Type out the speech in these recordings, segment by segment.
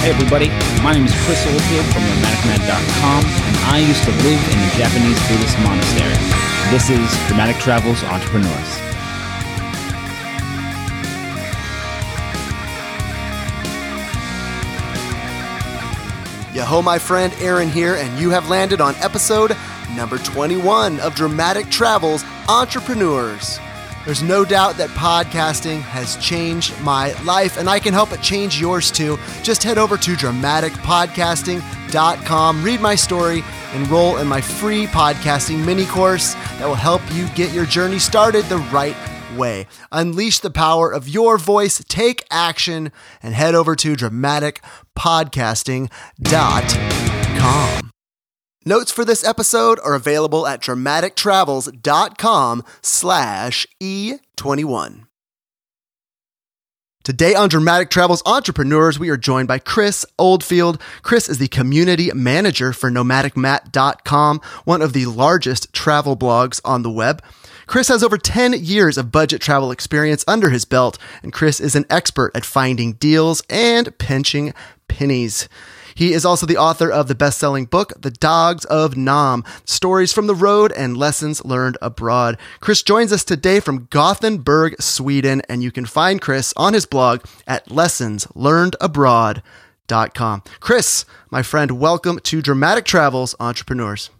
Hey everybody, my name is Chris Oldfield from NomadicMatt.com, and I used to live in a Japanese Buddhist monastery. This is Dramatic Travels Entrepreneurs. Yo, my friend Aaron here, and you have landed on episode number 21 of Dramatic Travels Entrepreneurs. There's no doubt that podcasting has changed my life, and I can help it change yours too. Just head over to dramaticpodcasting.com, read my story, enroll in my free podcasting mini course that will help you get your journey started the right way. Unleash the power of your voice, take action, and head over to dramaticpodcasting.com. Notes for this episode are available at dramatictravels.com slash E21. Today on Dramatic Travels Entrepreneurs, we are joined by Chris Oldfield. Chris is the community manager for nomadicmatt.com, one of the largest travel blogs on the web. Chris has over 10 years of budget travel experience under his belt, and Chris is an expert at finding deals and pinching pennies. He is also the author of the best selling book, The Dogs of Nam Stories from the Road and Lessons Learned Abroad. Chris joins us today from Gothenburg, Sweden, and you can find Chris on his blog at lessonslearnedabroad.com. Chris, my friend, welcome to Dramatic Travels Entrepreneurs.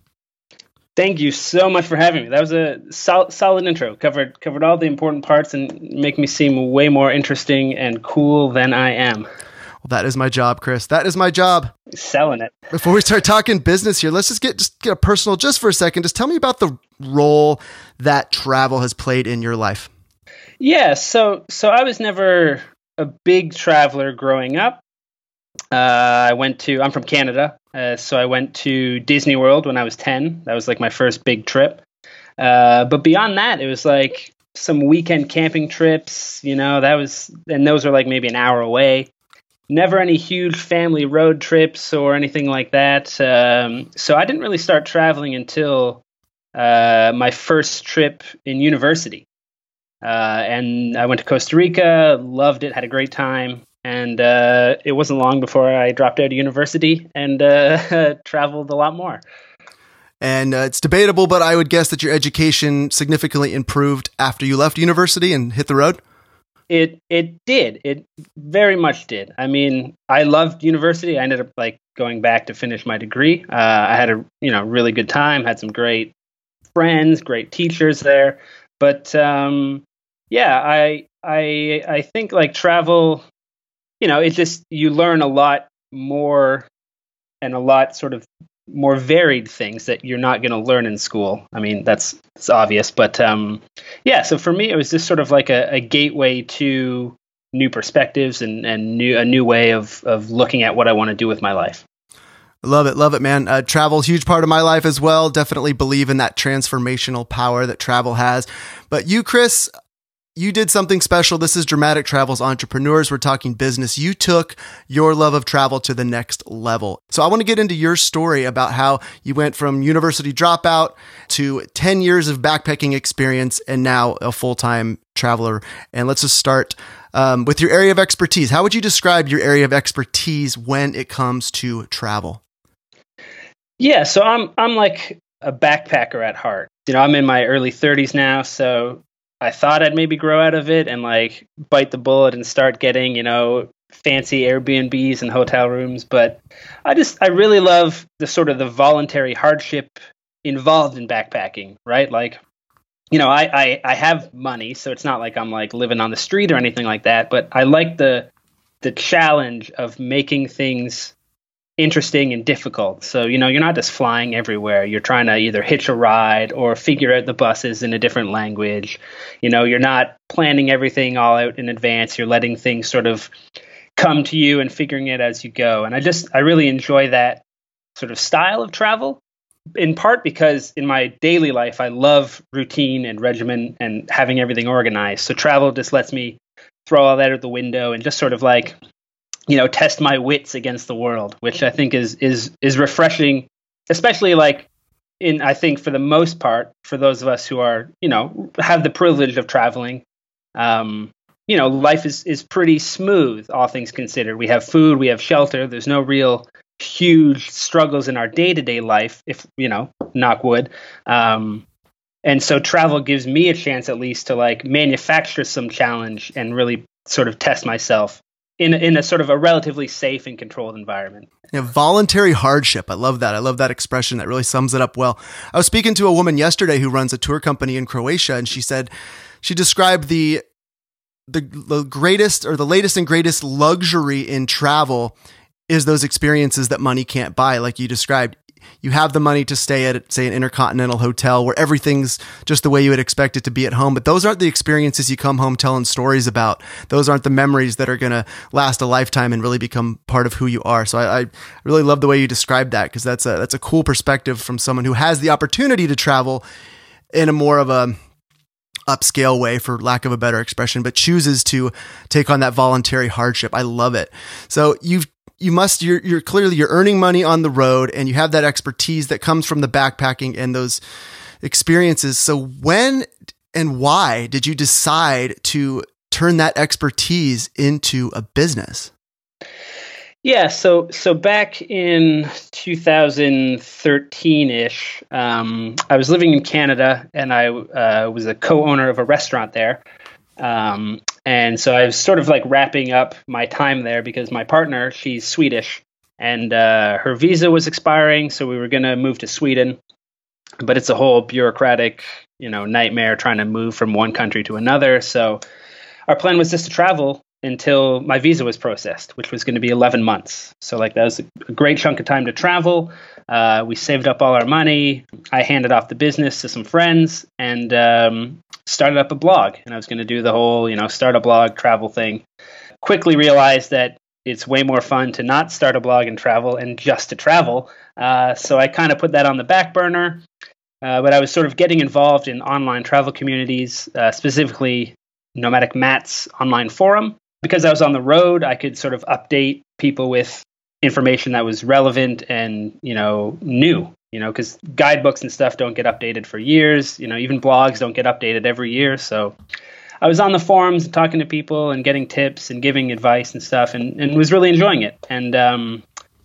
Thank you so much for having me. That was a sol- solid intro. covered covered all the important parts and make me seem way more interesting and cool than I am. Well, that is my job, Chris. That is my job. Selling it. Before we start talking business here, let's just get just get a personal just for a second. Just tell me about the role that travel has played in your life. Yeah, so so I was never a big traveler growing up. Uh, I went to. I'm from Canada, uh, so I went to Disney World when I was ten. That was like my first big trip. Uh, but beyond that, it was like some weekend camping trips. You know, that was, and those are like maybe an hour away never any huge family road trips or anything like that. Um, so I didn't really start traveling until uh, my first trip in university. Uh, and I went to Costa Rica, loved it, had a great time. And uh, it wasn't long before I dropped out of university and uh, traveled a lot more. And uh, it's debatable, but I would guess that your education significantly improved after you left university and hit the road. It it did. It very much did. I mean, I loved university. I ended up like going back to finish my degree. Uh, I had a you know really good time. Had some great friends, great teachers there. But um, yeah, I I I think like travel. You know, it just you learn a lot more and a lot sort of more varied things that you're not going to learn in school. I mean, that's it's obvious, but um, yeah. So for me, it was just sort of like a, a gateway to new perspectives and, and new a new way of of looking at what I want to do with my life. Love it, love it, man. Uh, travel's huge part of my life as well. Definitely believe in that transformational power that travel has. But you, Chris, you did something special. This is Dramatic Travels Entrepreneurs. We're talking business. You took your love of travel to the next level. So I want to get into your story about how you went from university dropout to 10 years of backpacking experience and now a full time traveler. And let's just start um, with your area of expertise. How would you describe your area of expertise when it comes to travel? Yeah, so I'm I'm like a backpacker at heart. You know, I'm in my early 30s now, so I thought I'd maybe grow out of it and like bite the bullet and start getting, you know, fancy Airbnbs and hotel rooms, but I just I really love the sort of the voluntary hardship involved in backpacking, right? Like you know, I, I, I have money, so it's not like I'm like living on the street or anything like that, but I like the the challenge of making things interesting and difficult. So, you know, you're not just flying everywhere. You're trying to either hitch a ride or figure out the buses in a different language. You know, you're not planning everything all out in advance. You're letting things sort of come to you and figuring it as you go. And I just, I really enjoy that sort of style of travel. In part because in my daily life, I love routine and regimen and having everything organized. So travel just lets me throw all that out the window and just sort of like you know test my wits against the world which i think is is is refreshing especially like in i think for the most part for those of us who are you know have the privilege of traveling um you know, life is is pretty smooth, all things considered. We have food, we have shelter. There's no real huge struggles in our day to day life, if you know, knock wood. Um, and so travel gives me a chance at least to like manufacture some challenge and really sort of test myself in in a sort of a relatively safe and controlled environment. Yeah, voluntary hardship. I love that. I love that expression. That really sums it up well. I was speaking to a woman yesterday who runs a tour company in Croatia, and she said she described the the, the greatest or the latest and greatest luxury in travel is those experiences that money can't buy, like you described you have the money to stay at, say, an intercontinental hotel where everything's just the way you would expect it to be at home. But those aren't the experiences you come home telling stories about. Those aren't the memories that are going to last a lifetime and really become part of who you are. So I, I really love the way you described that because that's a that's a cool perspective from someone who has the opportunity to travel in a more of a upscale way for lack of a better expression but chooses to take on that voluntary hardship i love it so you've you must you're you're clearly you're earning money on the road and you have that expertise that comes from the backpacking and those experiences. So when and why did you decide to turn that expertise into a business? Yeah, so so back in 2013 ish, um, I was living in Canada and I uh, was a co-owner of a restaurant there. Um, and so I was sort of like wrapping up my time there because my partner, she's Swedish, and uh, her visa was expiring, so we were going to move to Sweden. But it's a whole bureaucratic, you know, nightmare trying to move from one country to another. So our plan was just to travel until my visa was processed, which was going to be 11 months. So like that was a great chunk of time to travel. Uh, we saved up all our money. I handed off the business to some friends and um, started up a blog. And I was going to do the whole, you know, start a blog, travel thing. Quickly realized that it's way more fun to not start a blog and travel and just to travel. Uh, so I kind of put that on the back burner. Uh, but I was sort of getting involved in online travel communities, uh, specifically Nomadic Matt's online forum. Because I was on the road, I could sort of update people with information that was relevant and you know new you know because guidebooks and stuff don't get updated for years you know even blogs don't get updated every year. So i was on the forums and talking to people and getting tips and giving advice and stuff and, and was really enjoying it. And um,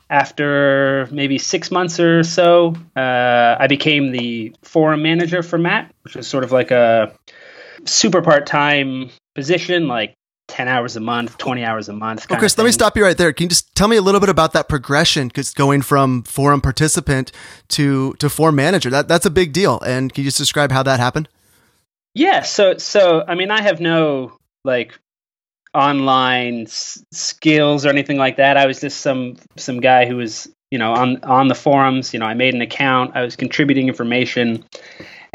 after maybe six months or so uh, i became the forum manager for matt which was sort of like a super part-time position like 10 hours a month, 20 hours a month. Well, Chris, let me stop you right there. Can you just tell me a little bit about that progression? Because going from forum participant to, to forum manager, that, that's a big deal. And can you just describe how that happened? Yeah. So, so, I mean, I have no like online s- skills or anything like that. I was just some, some guy who was, you know, on, on the forums, you know, I made an account, I was contributing information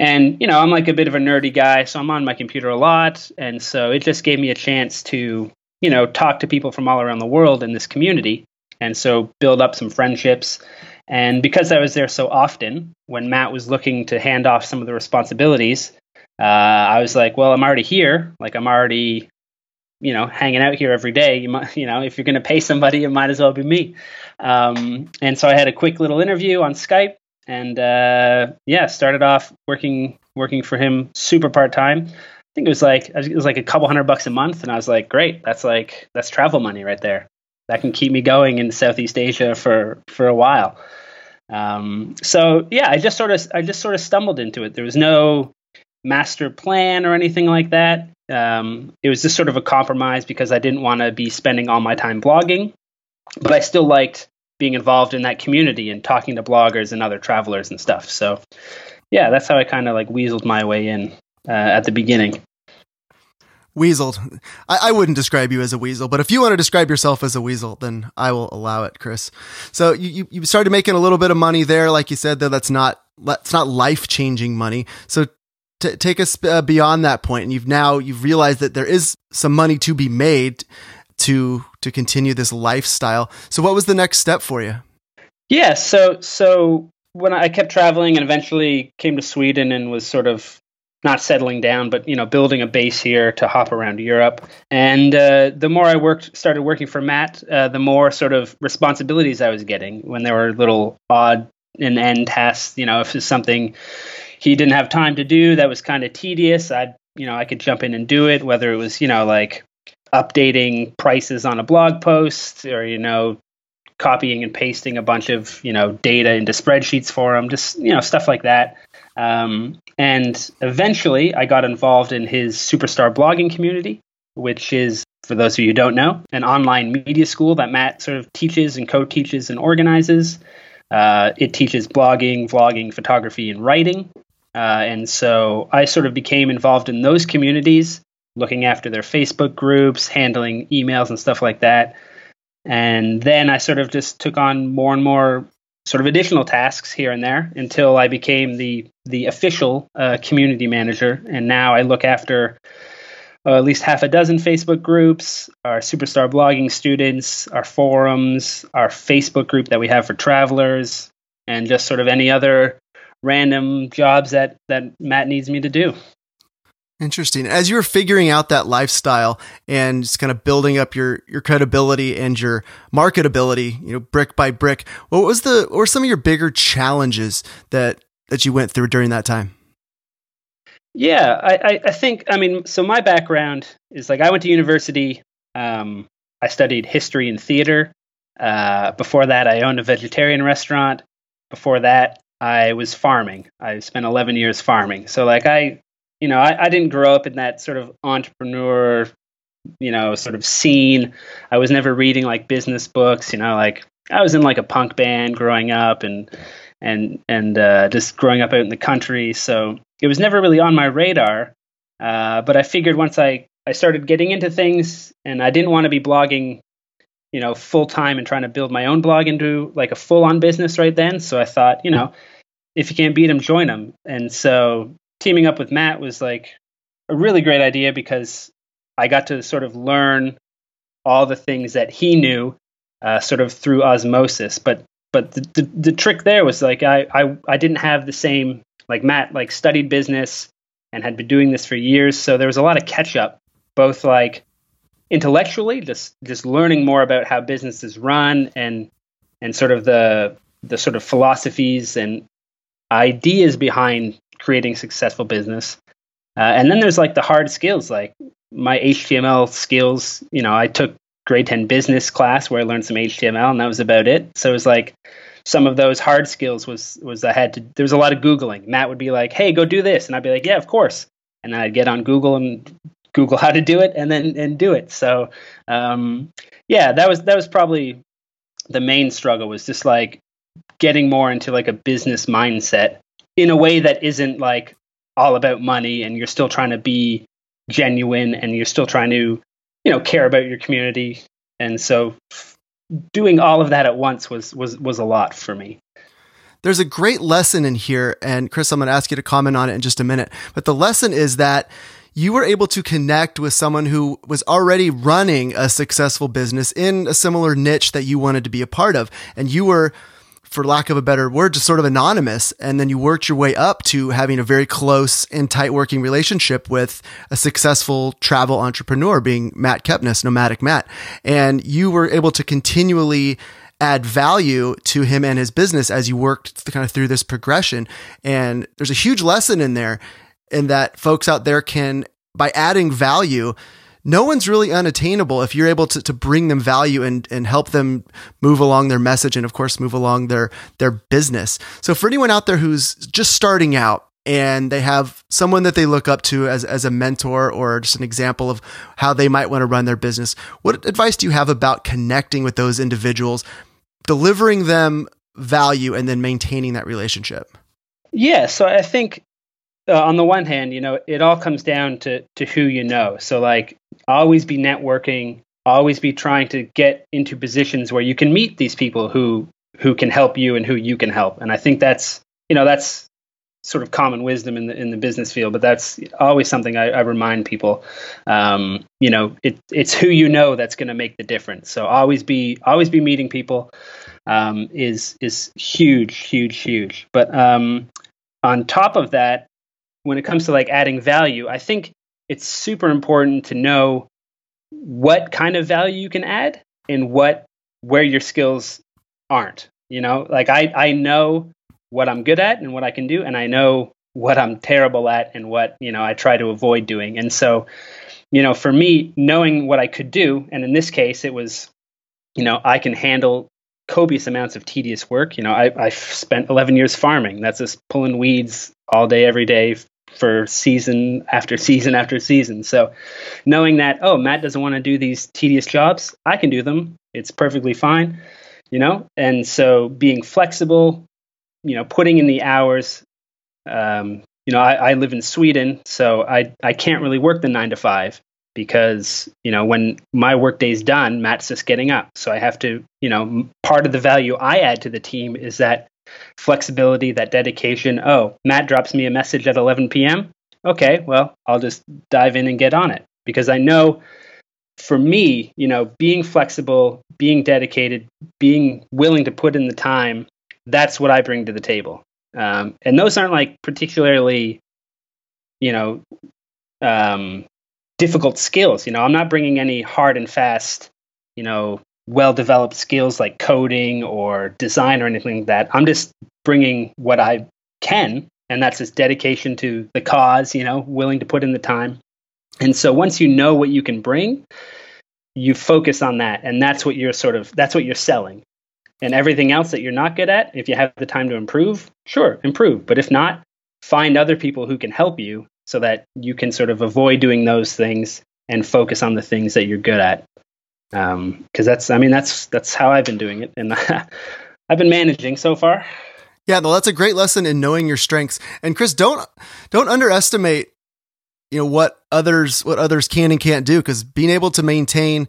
and, you know, I'm like a bit of a nerdy guy, so I'm on my computer a lot. And so it just gave me a chance to, you know, talk to people from all around the world in this community. And so build up some friendships. And because I was there so often, when Matt was looking to hand off some of the responsibilities, uh, I was like, well, I'm already here. Like, I'm already, you know, hanging out here every day. You might, you know, if you're going to pay somebody, it might as well be me. Um, and so I had a quick little interview on Skype and uh, yeah, started off working working for him super part time. I think it was like it was like a couple hundred bucks a month, and I was like, great, that's like that's travel money right there. That can keep me going in Southeast Asia for for a while. Um, so yeah, I just sort of I just sort of stumbled into it. There was no master plan or anything like that. Um, it was just sort of a compromise because I didn't want to be spending all my time blogging, but I still liked being involved in that community and talking to bloggers and other travelers and stuff. So, yeah, that's how I kind of like weaseled my way in uh, at the beginning. Weaseled. I, I, wouldn't describe you as a weasel, but if you want to describe yourself as a weasel, then I will allow it, Chris. So you, you started making a little bit of money there, like you said, though that's not that's not life changing money. So t- take us uh, beyond that point, and you've now you've realized that there is some money to be made to to continue this lifestyle. So what was the next step for you? Yeah, so so when I kept traveling and eventually came to Sweden and was sort of not settling down, but you know, building a base here to hop around Europe. And uh, the more I worked, started working for Matt, uh, the more sort of responsibilities I was getting. When there were little odd and end tasks, you know, if it's something he didn't have time to do that was kind of tedious, I'd you know I could jump in and do it. Whether it was you know like updating prices on a blog post or you know copying and pasting a bunch of you know data into spreadsheets for them just you know stuff like that. Um, and eventually i got involved in his superstar blogging community which is for those of you who don't know an online media school that matt sort of teaches and co-teaches and organizes. Uh, it teaches blogging vlogging photography and writing. Uh, and so i sort of became involved in those communities looking after their facebook groups handling emails and stuff like that and then I sort of just took on more and more sort of additional tasks here and there until I became the the official uh, community manager. And now I look after uh, at least half a dozen Facebook groups, our superstar blogging students, our forums, our Facebook group that we have for travelers, and just sort of any other random jobs that that Matt needs me to do. Interesting. As you were figuring out that lifestyle and just kind of building up your your credibility and your marketability, you know, brick by brick, what was the what were some of your bigger challenges that that you went through during that time? Yeah, I, I think I mean, so my background is like I went to university. Um, I studied history and theater. Uh, before that, I owned a vegetarian restaurant. Before that, I was farming. I spent 11 years farming. So like I you know, I, I didn't grow up in that sort of entrepreneur, you know, sort of scene. I was never reading like business books, you know, like I was in like a punk band growing up and and and uh, just growing up out in the country. So it was never really on my radar. Uh, but I figured once I I started getting into things, and I didn't want to be blogging, you know, full time and trying to build my own blog into like a full on business right then. So I thought, you know, if you can't beat them, join them. And so teaming up with Matt was like a really great idea because I got to sort of learn all the things that he knew uh, sort of through osmosis. But but the, the, the trick there was like I, I I didn't have the same like Matt like studied business and had been doing this for years, so there was a lot of catch up, both like intellectually, just just learning more about how businesses run and and sort of the the sort of philosophies and ideas behind creating successful business. Uh, and then there's like the hard skills, like my HTML skills. You know, I took grade 10 business class where I learned some HTML and that was about it. So it was like some of those hard skills was, was I had to, there was a lot of Googling. Matt would be like, Hey, go do this. And I'd be like, yeah, of course. And then I'd get on Google and Google how to do it and then, and do it. So, um, yeah, that was, that was probably the main struggle was just like getting more into like a business mindset in a way that isn't like all about money and you're still trying to be genuine and you're still trying to you know care about your community. And so doing all of that at once was was was a lot for me. There's a great lesson in here and chris i'm going to ask you to comment on it in just a minute. But the lesson is that you were able to connect with someone who was already running a successful business in a similar niche that you wanted to be a part of and you were for lack of a better word, just sort of anonymous. And then you worked your way up to having a very close and tight working relationship with a successful travel entrepreneur being Matt Kepnes, Nomadic Matt. And you were able to continually add value to him and his business as you worked kind of through this progression. And there's a huge lesson in there in that folks out there can, by adding value, no one's really unattainable if you're able to, to bring them value and, and help them move along their message and of course move along their their business. So for anyone out there who's just starting out and they have someone that they look up to as, as a mentor or just an example of how they might want to run their business, what advice do you have about connecting with those individuals, delivering them value and then maintaining that relationship? Yeah, so I think uh, on the one hand, you know, it all comes down to to who you know. So like always be networking, always be trying to get into positions where you can meet these people who who can help you and who you can help. And I think that's you know that's sort of common wisdom in the in the business field, but that's always something I, I remind people. Um, you know, it, it's who you know that's going to make the difference. So always be always be meeting people um, is is huge, huge, huge. But um, on top of that, when it comes to like adding value, I think it's super important to know what kind of value you can add and what where your skills aren't. You know, like I I know what I'm good at and what I can do, and I know what I'm terrible at and what you know I try to avoid doing. And so, you know, for me, knowing what I could do, and in this case, it was, you know, I can handle copious amounts of tedious work. You know, I, I spent 11 years farming. That's just pulling weeds all day, every day for season after season after season. So knowing that, oh, Matt doesn't want to do these tedious jobs, I can do them. It's perfectly fine, you know? And so being flexible, you know, putting in the hours. Um, you know, I, I live in Sweden, so I, I can't really work the nine to five because you know when my workday's done matt's just getting up so i have to you know part of the value i add to the team is that flexibility that dedication. Oh matt drops me a message at 11 p.m okay well i'll just dive in and get on it. Because i know for me you know being flexible being dedicated being willing to put in the time that's what i bring to the table. Um, and those aren't like particularly you know um, difficult skills. You know, I'm not bringing any hard and fast, you know, well developed skills like coding or design or anything like that. I'm just bringing what I can, and that's just dedication to the cause, you know, willing to put in the time. And so once you know what you can bring, you focus on that, and that's what you're sort of that's what you're selling. And everything else that you're not good at, if you have the time to improve, sure, improve. But if not, find other people who can help you so that you can sort of avoid doing those things and focus on the things that you're good at. Because um, that's, I mean, that's that's how I've been doing it, and I've been managing so far. Yeah, well, that's a great lesson in knowing your strengths. And Chris, don't don't underestimate, you know, what others what others can and can't do. Because being able to maintain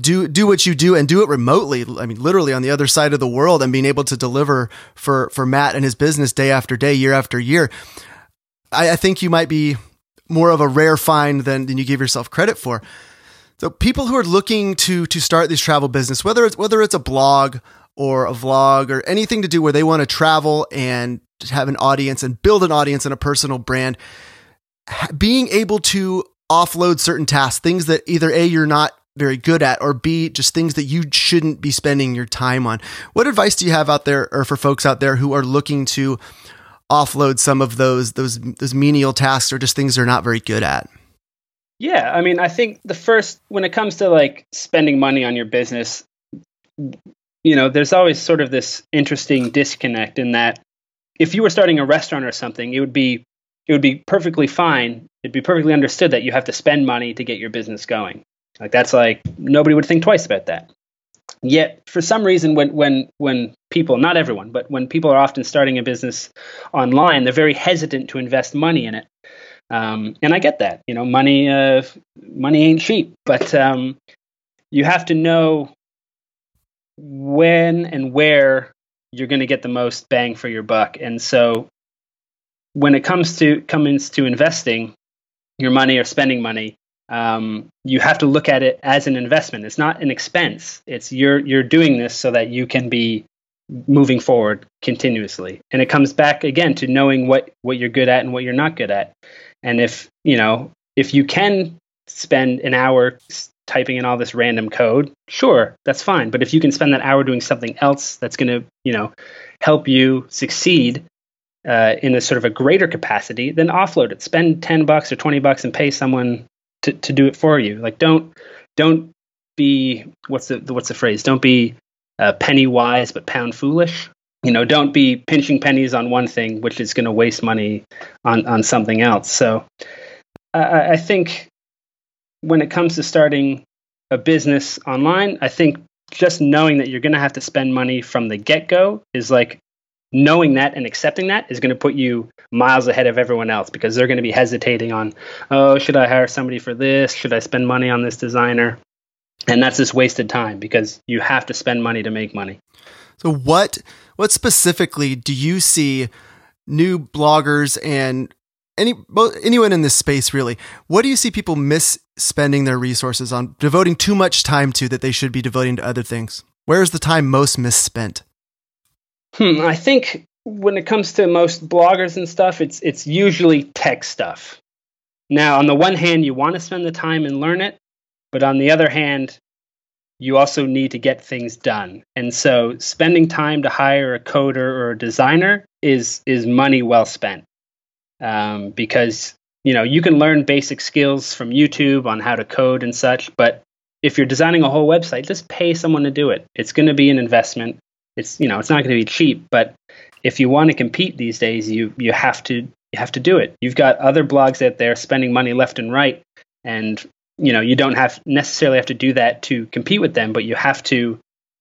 do do what you do and do it remotely i mean literally on the other side of the world and being able to deliver for for matt and his business day after day year after year I, I think you might be more of a rare find than, than you give yourself credit for. So people who are looking to to start this travel business, whether it's whether it's a blog or a vlog or anything to do where they want to travel and have an audience and build an audience and a personal brand, being able to offload certain tasks, things that either A, you're not very good at, or B, just things that you shouldn't be spending your time on. What advice do you have out there or for folks out there who are looking to offload some of those those those menial tasks or just things they're not very good at? Yeah, I mean, I think the first when it comes to like spending money on your business, you know, there's always sort of this interesting disconnect in that if you were starting a restaurant or something, it would be it would be perfectly fine. It'd be perfectly understood that you have to spend money to get your business going. Like that's like nobody would think twice about that. Yet, for some reason, when when when people, not everyone, but when people are often starting a business online, they're very hesitant to invest money in it. Um, and I get that. You know, money uh, money ain't cheap, but um, you have to know when and where you're going to get the most bang for your buck. And so, when it comes to comes to investing your money or spending money, um, you have to look at it as an investment. It's not an expense. It's you're you're doing this so that you can be moving forward continuously. And it comes back again to knowing what what you're good at and what you're not good at. And if you know if you can spend an hour typing in all this random code, sure, that's fine. But if you can spend that hour doing something else that's going to you know help you succeed uh, in a sort of a greater capacity, then offload it. Spend ten bucks or twenty bucks and pay someone to, to do it for you. Like don't don't be what's the what's the phrase? Don't be uh, penny wise but pound foolish. You know, don't be pinching pennies on one thing, which is going to waste money on on something else. So, I, I think when it comes to starting a business online, I think just knowing that you're going to have to spend money from the get go is like knowing that and accepting that is going to put you miles ahead of everyone else because they're going to be hesitating on, oh, should I hire somebody for this? Should I spend money on this designer? And that's just wasted time because you have to spend money to make money. So what what specifically do you see new bloggers and any anyone in this space really? What do you see people misspending their resources on, devoting too much time to that they should be devoting to other things? Where is the time most misspent? Hmm, I think when it comes to most bloggers and stuff, it's it's usually tech stuff. Now, on the one hand, you want to spend the time and learn it, but on the other hand, you also need to get things done. And so, spending time to hire a coder or a designer is is money well spent, um, because you know, you can learn basic skills from YouTube on how to code and such, but if you're designing a whole website, just pay someone to do it. It's going to be an investment. It's you know, it's not going to be cheap, but if you want to compete these days, you you have to you have to do it. You've got other blogs out there spending money left and right, and you know, you don't have necessarily have to do that to compete with them, but you have to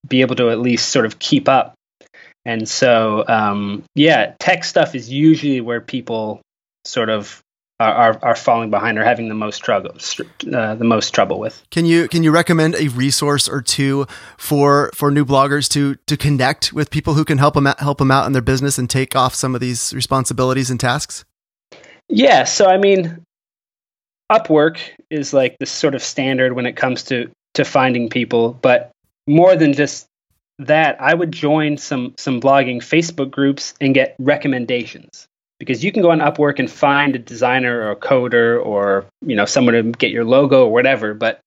be able to at least sort of keep up. And so, um, yeah, tech stuff is usually where people sort of are, are falling behind or having the most trouble uh, the most trouble with. Can you can you recommend a resource or two for for new bloggers to to connect with people who can help them out, help them out in their business and take off some of these responsibilities and tasks? Yeah, so I mean, Upwork is like the sort of standard when it comes to to finding people, but more than just that, I would join some some blogging Facebook groups and get recommendations. Because you can go on Upwork and find a designer or a coder or you know someone to get your logo or whatever, but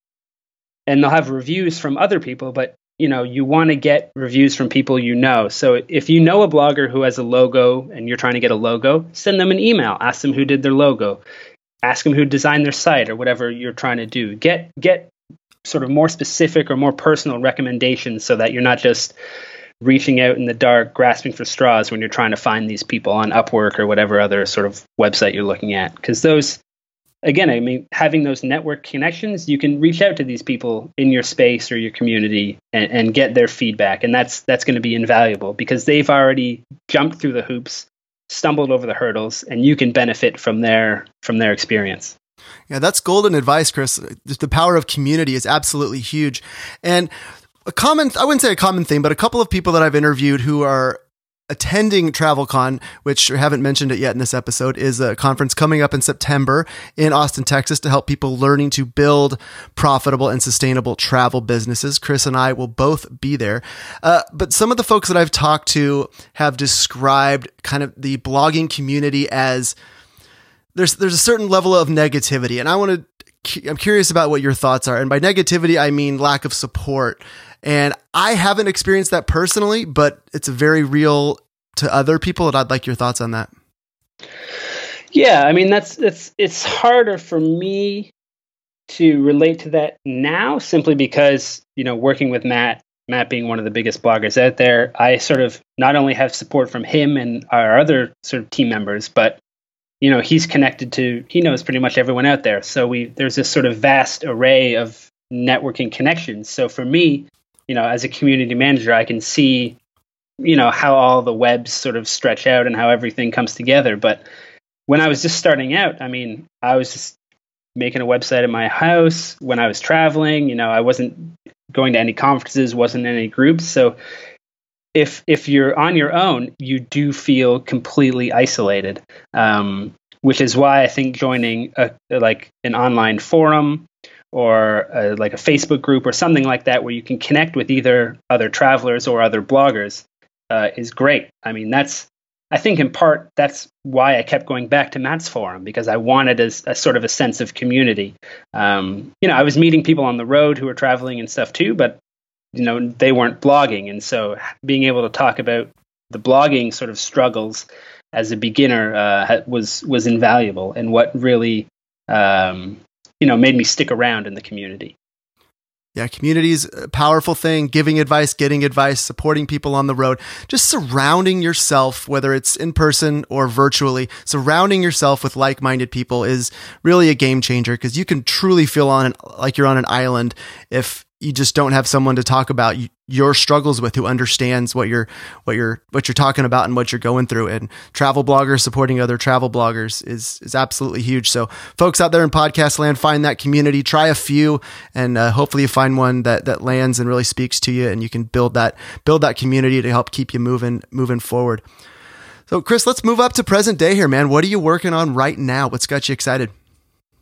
and they'll have reviews from other people, but you know you want to get reviews from people you know. So if you know a blogger who has a logo and you're trying to get a logo, send them an email, ask them who did their logo, ask them who designed their site or whatever you're trying to do. Get get sort of more specific or more personal recommendations so that you're not just reaching out in the dark, grasping for straws when you're trying to find these people on Upwork or whatever other sort of website you're looking at. Because those, again, I mean, having those network connections, you can reach out to these people in your space or your community and, and get their feedback, and that's that's going to be invaluable because they've already jumped through the hoops, stumbled over the hurdles, and you can benefit from their from their experience. Yeah, that's golden advice, Chris. The power of community is absolutely huge. And a common, I wouldn't say a common thing, but a couple of people that I've interviewed who are attending TravelCon, which I haven't mentioned it yet in this episode, is a conference coming up in September in Austin, Texas to help people learning to build profitable and sustainable travel businesses. Chris and I will both be there. Uh, but some of the folks that I've talked to have described kind of the blogging community as there's there's a certain level of negativity, and I want to. I'm curious about what your thoughts are. And by negativity, I mean lack of support. And I haven't experienced that personally, but it's very real to other people. And I'd like your thoughts on that. Yeah, I mean that's it's it's harder for me to relate to that now simply because, you know, working with Matt, Matt being one of the biggest bloggers out there, I sort of not only have support from him and our other sort of team members, but you know he's connected to he knows pretty much everyone out there so we there's this sort of vast array of networking connections so for me you know as a community manager i can see you know how all the webs sort of stretch out and how everything comes together but when i was just starting out i mean i was just making a website at my house when i was traveling you know i wasn't going to any conferences wasn't in any groups so if if you're on your own, you do feel completely isolated. Um, which is why I think joining a, like an online forum or a, like a Facebook group or something like that, where you can connect with either other travelers or other bloggers, uh, is great. I mean, that's I think in part that's why I kept going back to Matt's forum because I wanted a, a sort of a sense of community. Um, you know, I was meeting people on the road who were traveling and stuff too, but you know they weren't blogging and so being able to talk about the blogging sort of struggles as a beginner uh, was was invaluable and what really um, you know made me stick around in the community yeah, community is a powerful thing. Giving advice, getting advice, supporting people on the road, just surrounding yourself, whether it's in person or virtually, surrounding yourself with like minded people is really a game changer because you can truly feel on an, like you're on an island if you just don't have someone to talk about your struggles with who understands what you're what you're what you're talking about and what you're going through. And travel bloggers supporting other travel bloggers is is absolutely huge. So folks out there in podcast land find that community try a few and uh, hopefully you find one that that lands and really speaks to you and you can build that build that community to help keep you moving moving forward. So chris let's move up to present day here man. What are you working on right now? What's got you excited?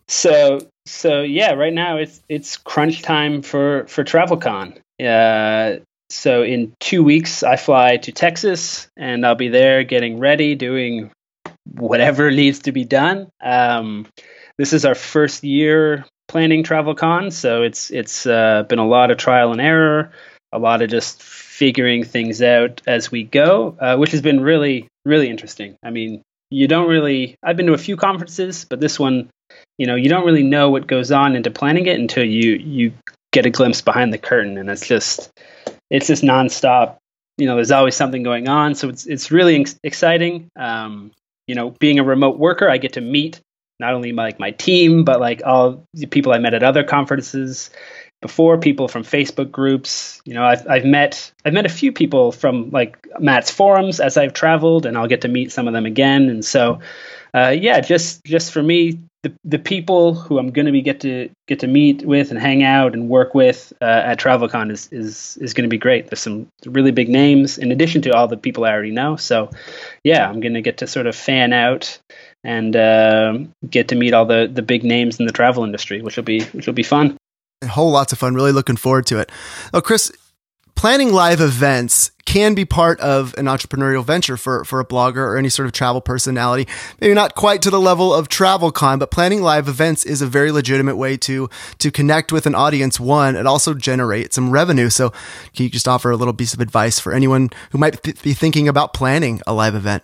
So so yeah, right now it's it's crunch time for for TravelCon. Uh, so in two weeks, I fly to Texas, and I'll be there getting ready, doing whatever needs to be done. Um, this is our first year planning TravelCon, so it's it's uh, been a lot of trial and error, a lot of just figuring things out as we go, uh, which has been really really interesting. I mean, you don't really. I've been to a few conferences, but this one, you know, you don't really know what goes on into planning it until you you get a glimpse behind the curtain, and it's just it's just nonstop. You know, there's always something going on, so it's it's really ex- exciting. Um, you know, being a remote worker, I get to meet not only my, like my team, but like all the people I met at other conferences before, people from Facebook groups. You know, I've I've met I've met a few people from like Matt's forums as I've traveled, and I'll get to meet some of them again. And so, uh, yeah, just just for me, the the people who I'm going to be get to get to meet with and hang out and work with uh, at TravelCon is is is going to be great. There's some really big names in addition to all the people I already know. So, yeah, I'm going to get to sort of fan out and uh, get to meet all the the big names in the travel industry, which will be which will be fun. A whole lots of fun. Really looking forward to it. Oh, Chris, planning live events can be part of an entrepreneurial venture for, for a blogger or any sort of travel personality. Maybe not quite to the level of TravelCon, but planning live events is a very legitimate way to, to connect with an audience. One, it also generate some revenue. So can you just offer a little piece of advice for anyone who might th- be thinking about planning a live event?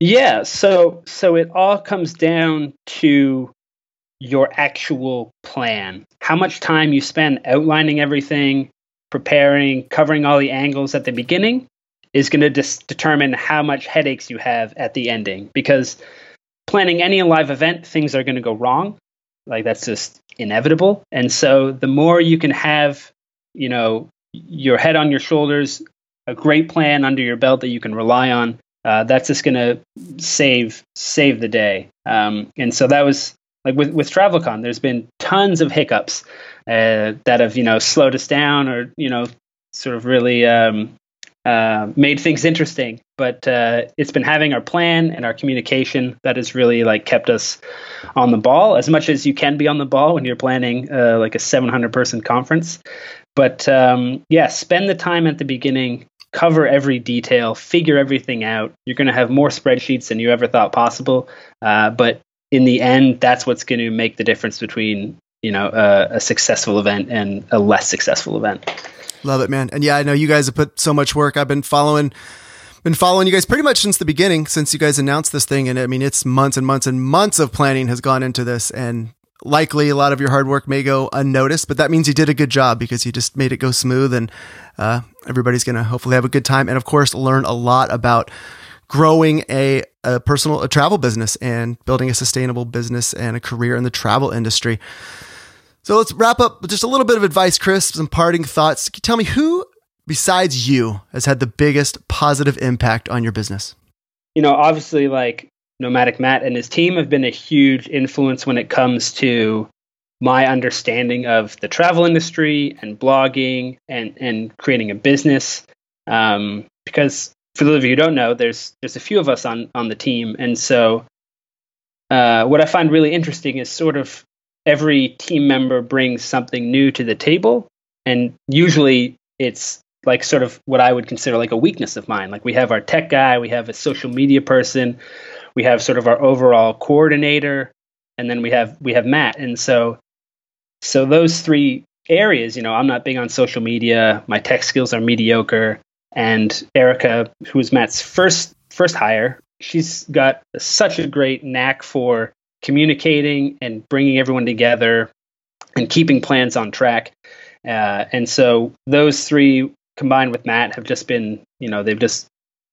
Yeah. So, so it all comes down to your actual plan. How much time you spend outlining everything, preparing, covering all the angles at the beginning is going to dis- determine how much headaches you have at the ending. Because planning any live event, things are going to go wrong. Like that's just inevitable. And so the more you can have, you know, your head on your shoulders, a great plan under your belt that you can rely on, uh, that's just going to save save the day. Um, and so that was like with with TravelCon, there's been tons of hiccups uh, that have you know slowed us down or you know sort of really um, uh, made things interesting. But uh, it's been having our plan and our communication that has really like kept us on the ball as much as you can be on the ball when you're planning uh, like a 700 person conference. But um, yeah, spend the time at the beginning. Cover every detail, figure everything out. You're going to have more spreadsheets than you ever thought possible, uh, but in the end, that's what's going to make the difference between you know a, a successful event and a less successful event. Love it, man. And yeah, I know you guys have put so much work. I've been following been following you guys pretty much since the beginning, since you guys announced this thing. And I mean, it's months and months and months of planning has gone into this. And likely a lot of your hard work may go unnoticed, but that means you did a good job because you just made it go smooth. And uh, everybody's going to hopefully have a good time. And of course, learn a lot about growing a, a personal a travel business and building a sustainable business and a career in the travel industry. So let's wrap up with just a little bit of advice, Chris, some parting thoughts. Tell me who besides you has had the biggest positive impact on your business? You know, obviously like Nomadic Matt and his team have been a huge influence when it comes to my understanding of the travel industry and blogging and, and creating a business. Um, because for those of you who don't know, there's there's a few of us on on the team, and so uh, what I find really interesting is sort of every team member brings something new to the table, and usually it's like sort of what I would consider like a weakness of mine. Like we have our tech guy, we have a social media person, we have sort of our overall coordinator, and then we have we have Matt, and so so those three areas, you know, I'm not big on social media, my tech skills are mediocre. And Erica, who was Matt's first first hire, she's got such a great knack for communicating and bringing everyone together and keeping plans on track. Uh, and so those three combined with Matt have just been, you know, they've just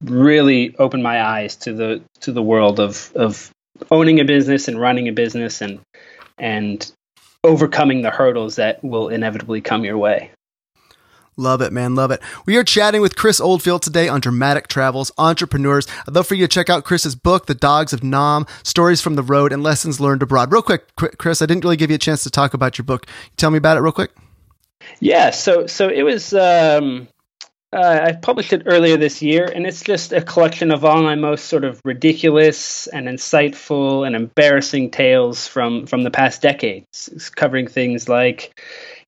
really opened my eyes to the to the world of of owning a business and running a business and and overcoming the hurdles that will inevitably come your way. Love it, man. Love it. We are chatting with Chris Oldfield today on Dramatic Travels Entrepreneurs. I'd love for you to check out Chris's book, The Dogs of Nam Stories from the Road and Lessons Learned Abroad. Real quick, Chris, I didn't really give you a chance to talk about your book. Tell me about it real quick. Yeah, so so it was um, uh, I published it earlier this year, and it's just a collection of all my most sort of ridiculous and insightful and embarrassing tales from from the past decades, it's covering things like,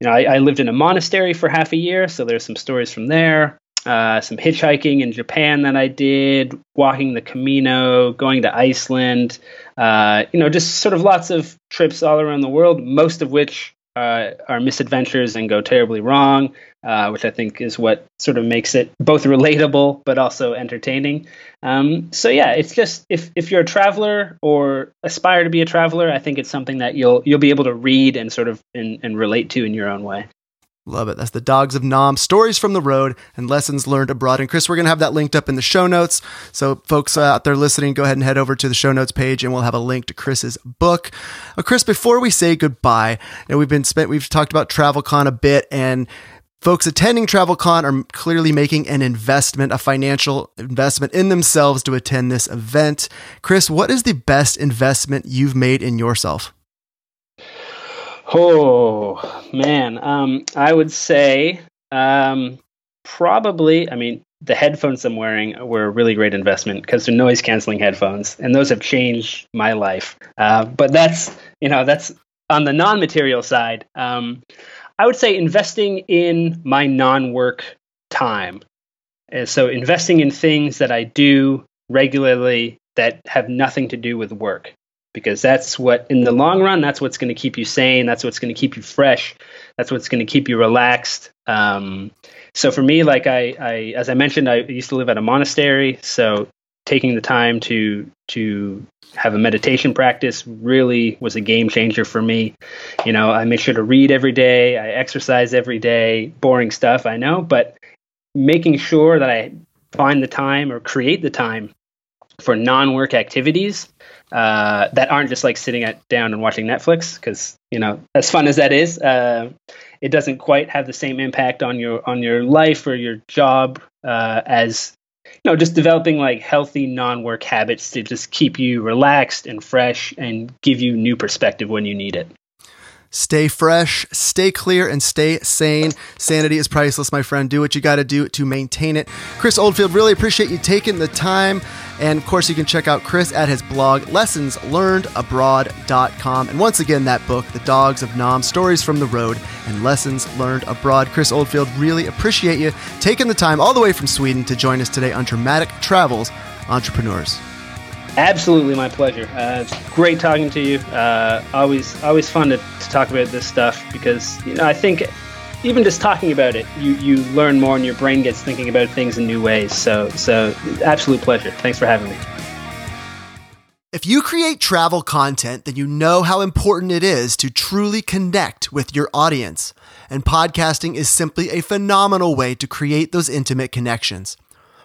you know, I, I, lived in a monastery for half a year, so there's some stories from there. Uh, some hitchhiking in Japan that I did, walking the Camino, going to Iceland, uh, you know, just sort of lots of trips all around the world, most of which uh, our misadventures and go terribly wrong, uh, which I think is what sort of makes it both relatable but also entertaining. Um, so yeah, it's just if if you're a traveler or aspire to be a traveler, I think it's something that you'll you'll be able to read and sort of and, and relate to in your own way. Love it. That's the Dogs of Nam, stories from the road and lessons learned abroad. And Chris, we're going to have that linked up in the show notes. So, folks uh, out there listening, go ahead and head over to the show notes page and we'll have a link to Chris's book. Uh, Chris, before we say goodbye, know, we've been spent, we've talked about TravelCon a bit and folks attending TravelCon are clearly making an investment, a financial investment in themselves to attend this event. Chris, what is the best investment you've made in yourself? Oh man, um, I would say um, probably. I mean, the headphones I'm wearing were a really great investment because they're noise canceling headphones, and those have changed my life. Uh, but that's you know that's on the non material side. Um, I would say investing in my non work time. And so investing in things that I do regularly that have nothing to do with work because that's what in the long run that's what's going to keep you sane that's what's going to keep you fresh that's what's going to keep you relaxed um, so for me like I, I as i mentioned i used to live at a monastery so taking the time to to have a meditation practice really was a game changer for me you know i make sure to read every day i exercise every day boring stuff i know but making sure that i find the time or create the time for non-work activities uh, that aren't just like sitting at, down and watching Netflix. Because you know, as fun as that is, uh, it doesn't quite have the same impact on your on your life or your job uh, as you know, just developing like healthy non-work habits to just keep you relaxed and fresh and give you new perspective when you need it. Stay fresh, stay clear, and stay sane. Sanity is priceless, my friend. Do what you got to do to maintain it. Chris Oldfield, really appreciate you taking the time. And of course, you can check out Chris at his blog, lessonslearnedabroad.com. And once again, that book, The Dogs of Nam Stories from the Road and Lessons Learned Abroad. Chris Oldfield, really appreciate you taking the time all the way from Sweden to join us today on Dramatic Travels Entrepreneurs. Absolutely, my pleasure. Uh, it's great talking to you. Uh, always, always fun to, to talk about this stuff because you know I think even just talking about it, you you learn more and your brain gets thinking about things in new ways. So so absolute pleasure. Thanks for having me. If you create travel content, then you know how important it is to truly connect with your audience. And podcasting is simply a phenomenal way to create those intimate connections.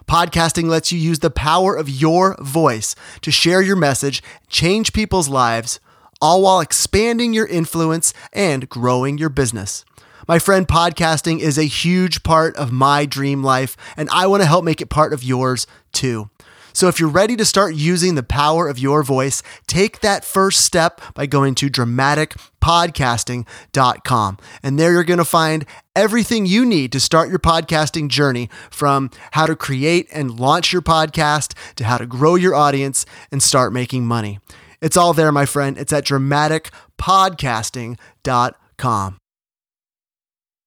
Podcasting lets you use the power of your voice to share your message, change people's lives, all while expanding your influence and growing your business. My friend, podcasting is a huge part of my dream life, and I want to help make it part of yours too. So if you're ready to start using the power of your voice, take that first step by going to dramaticpodcasting.com. And there you're going to find everything you need to start your podcasting journey from how to create and launch your podcast to how to grow your audience and start making money. It's all there, my friend. It's at dramaticpodcasting.com.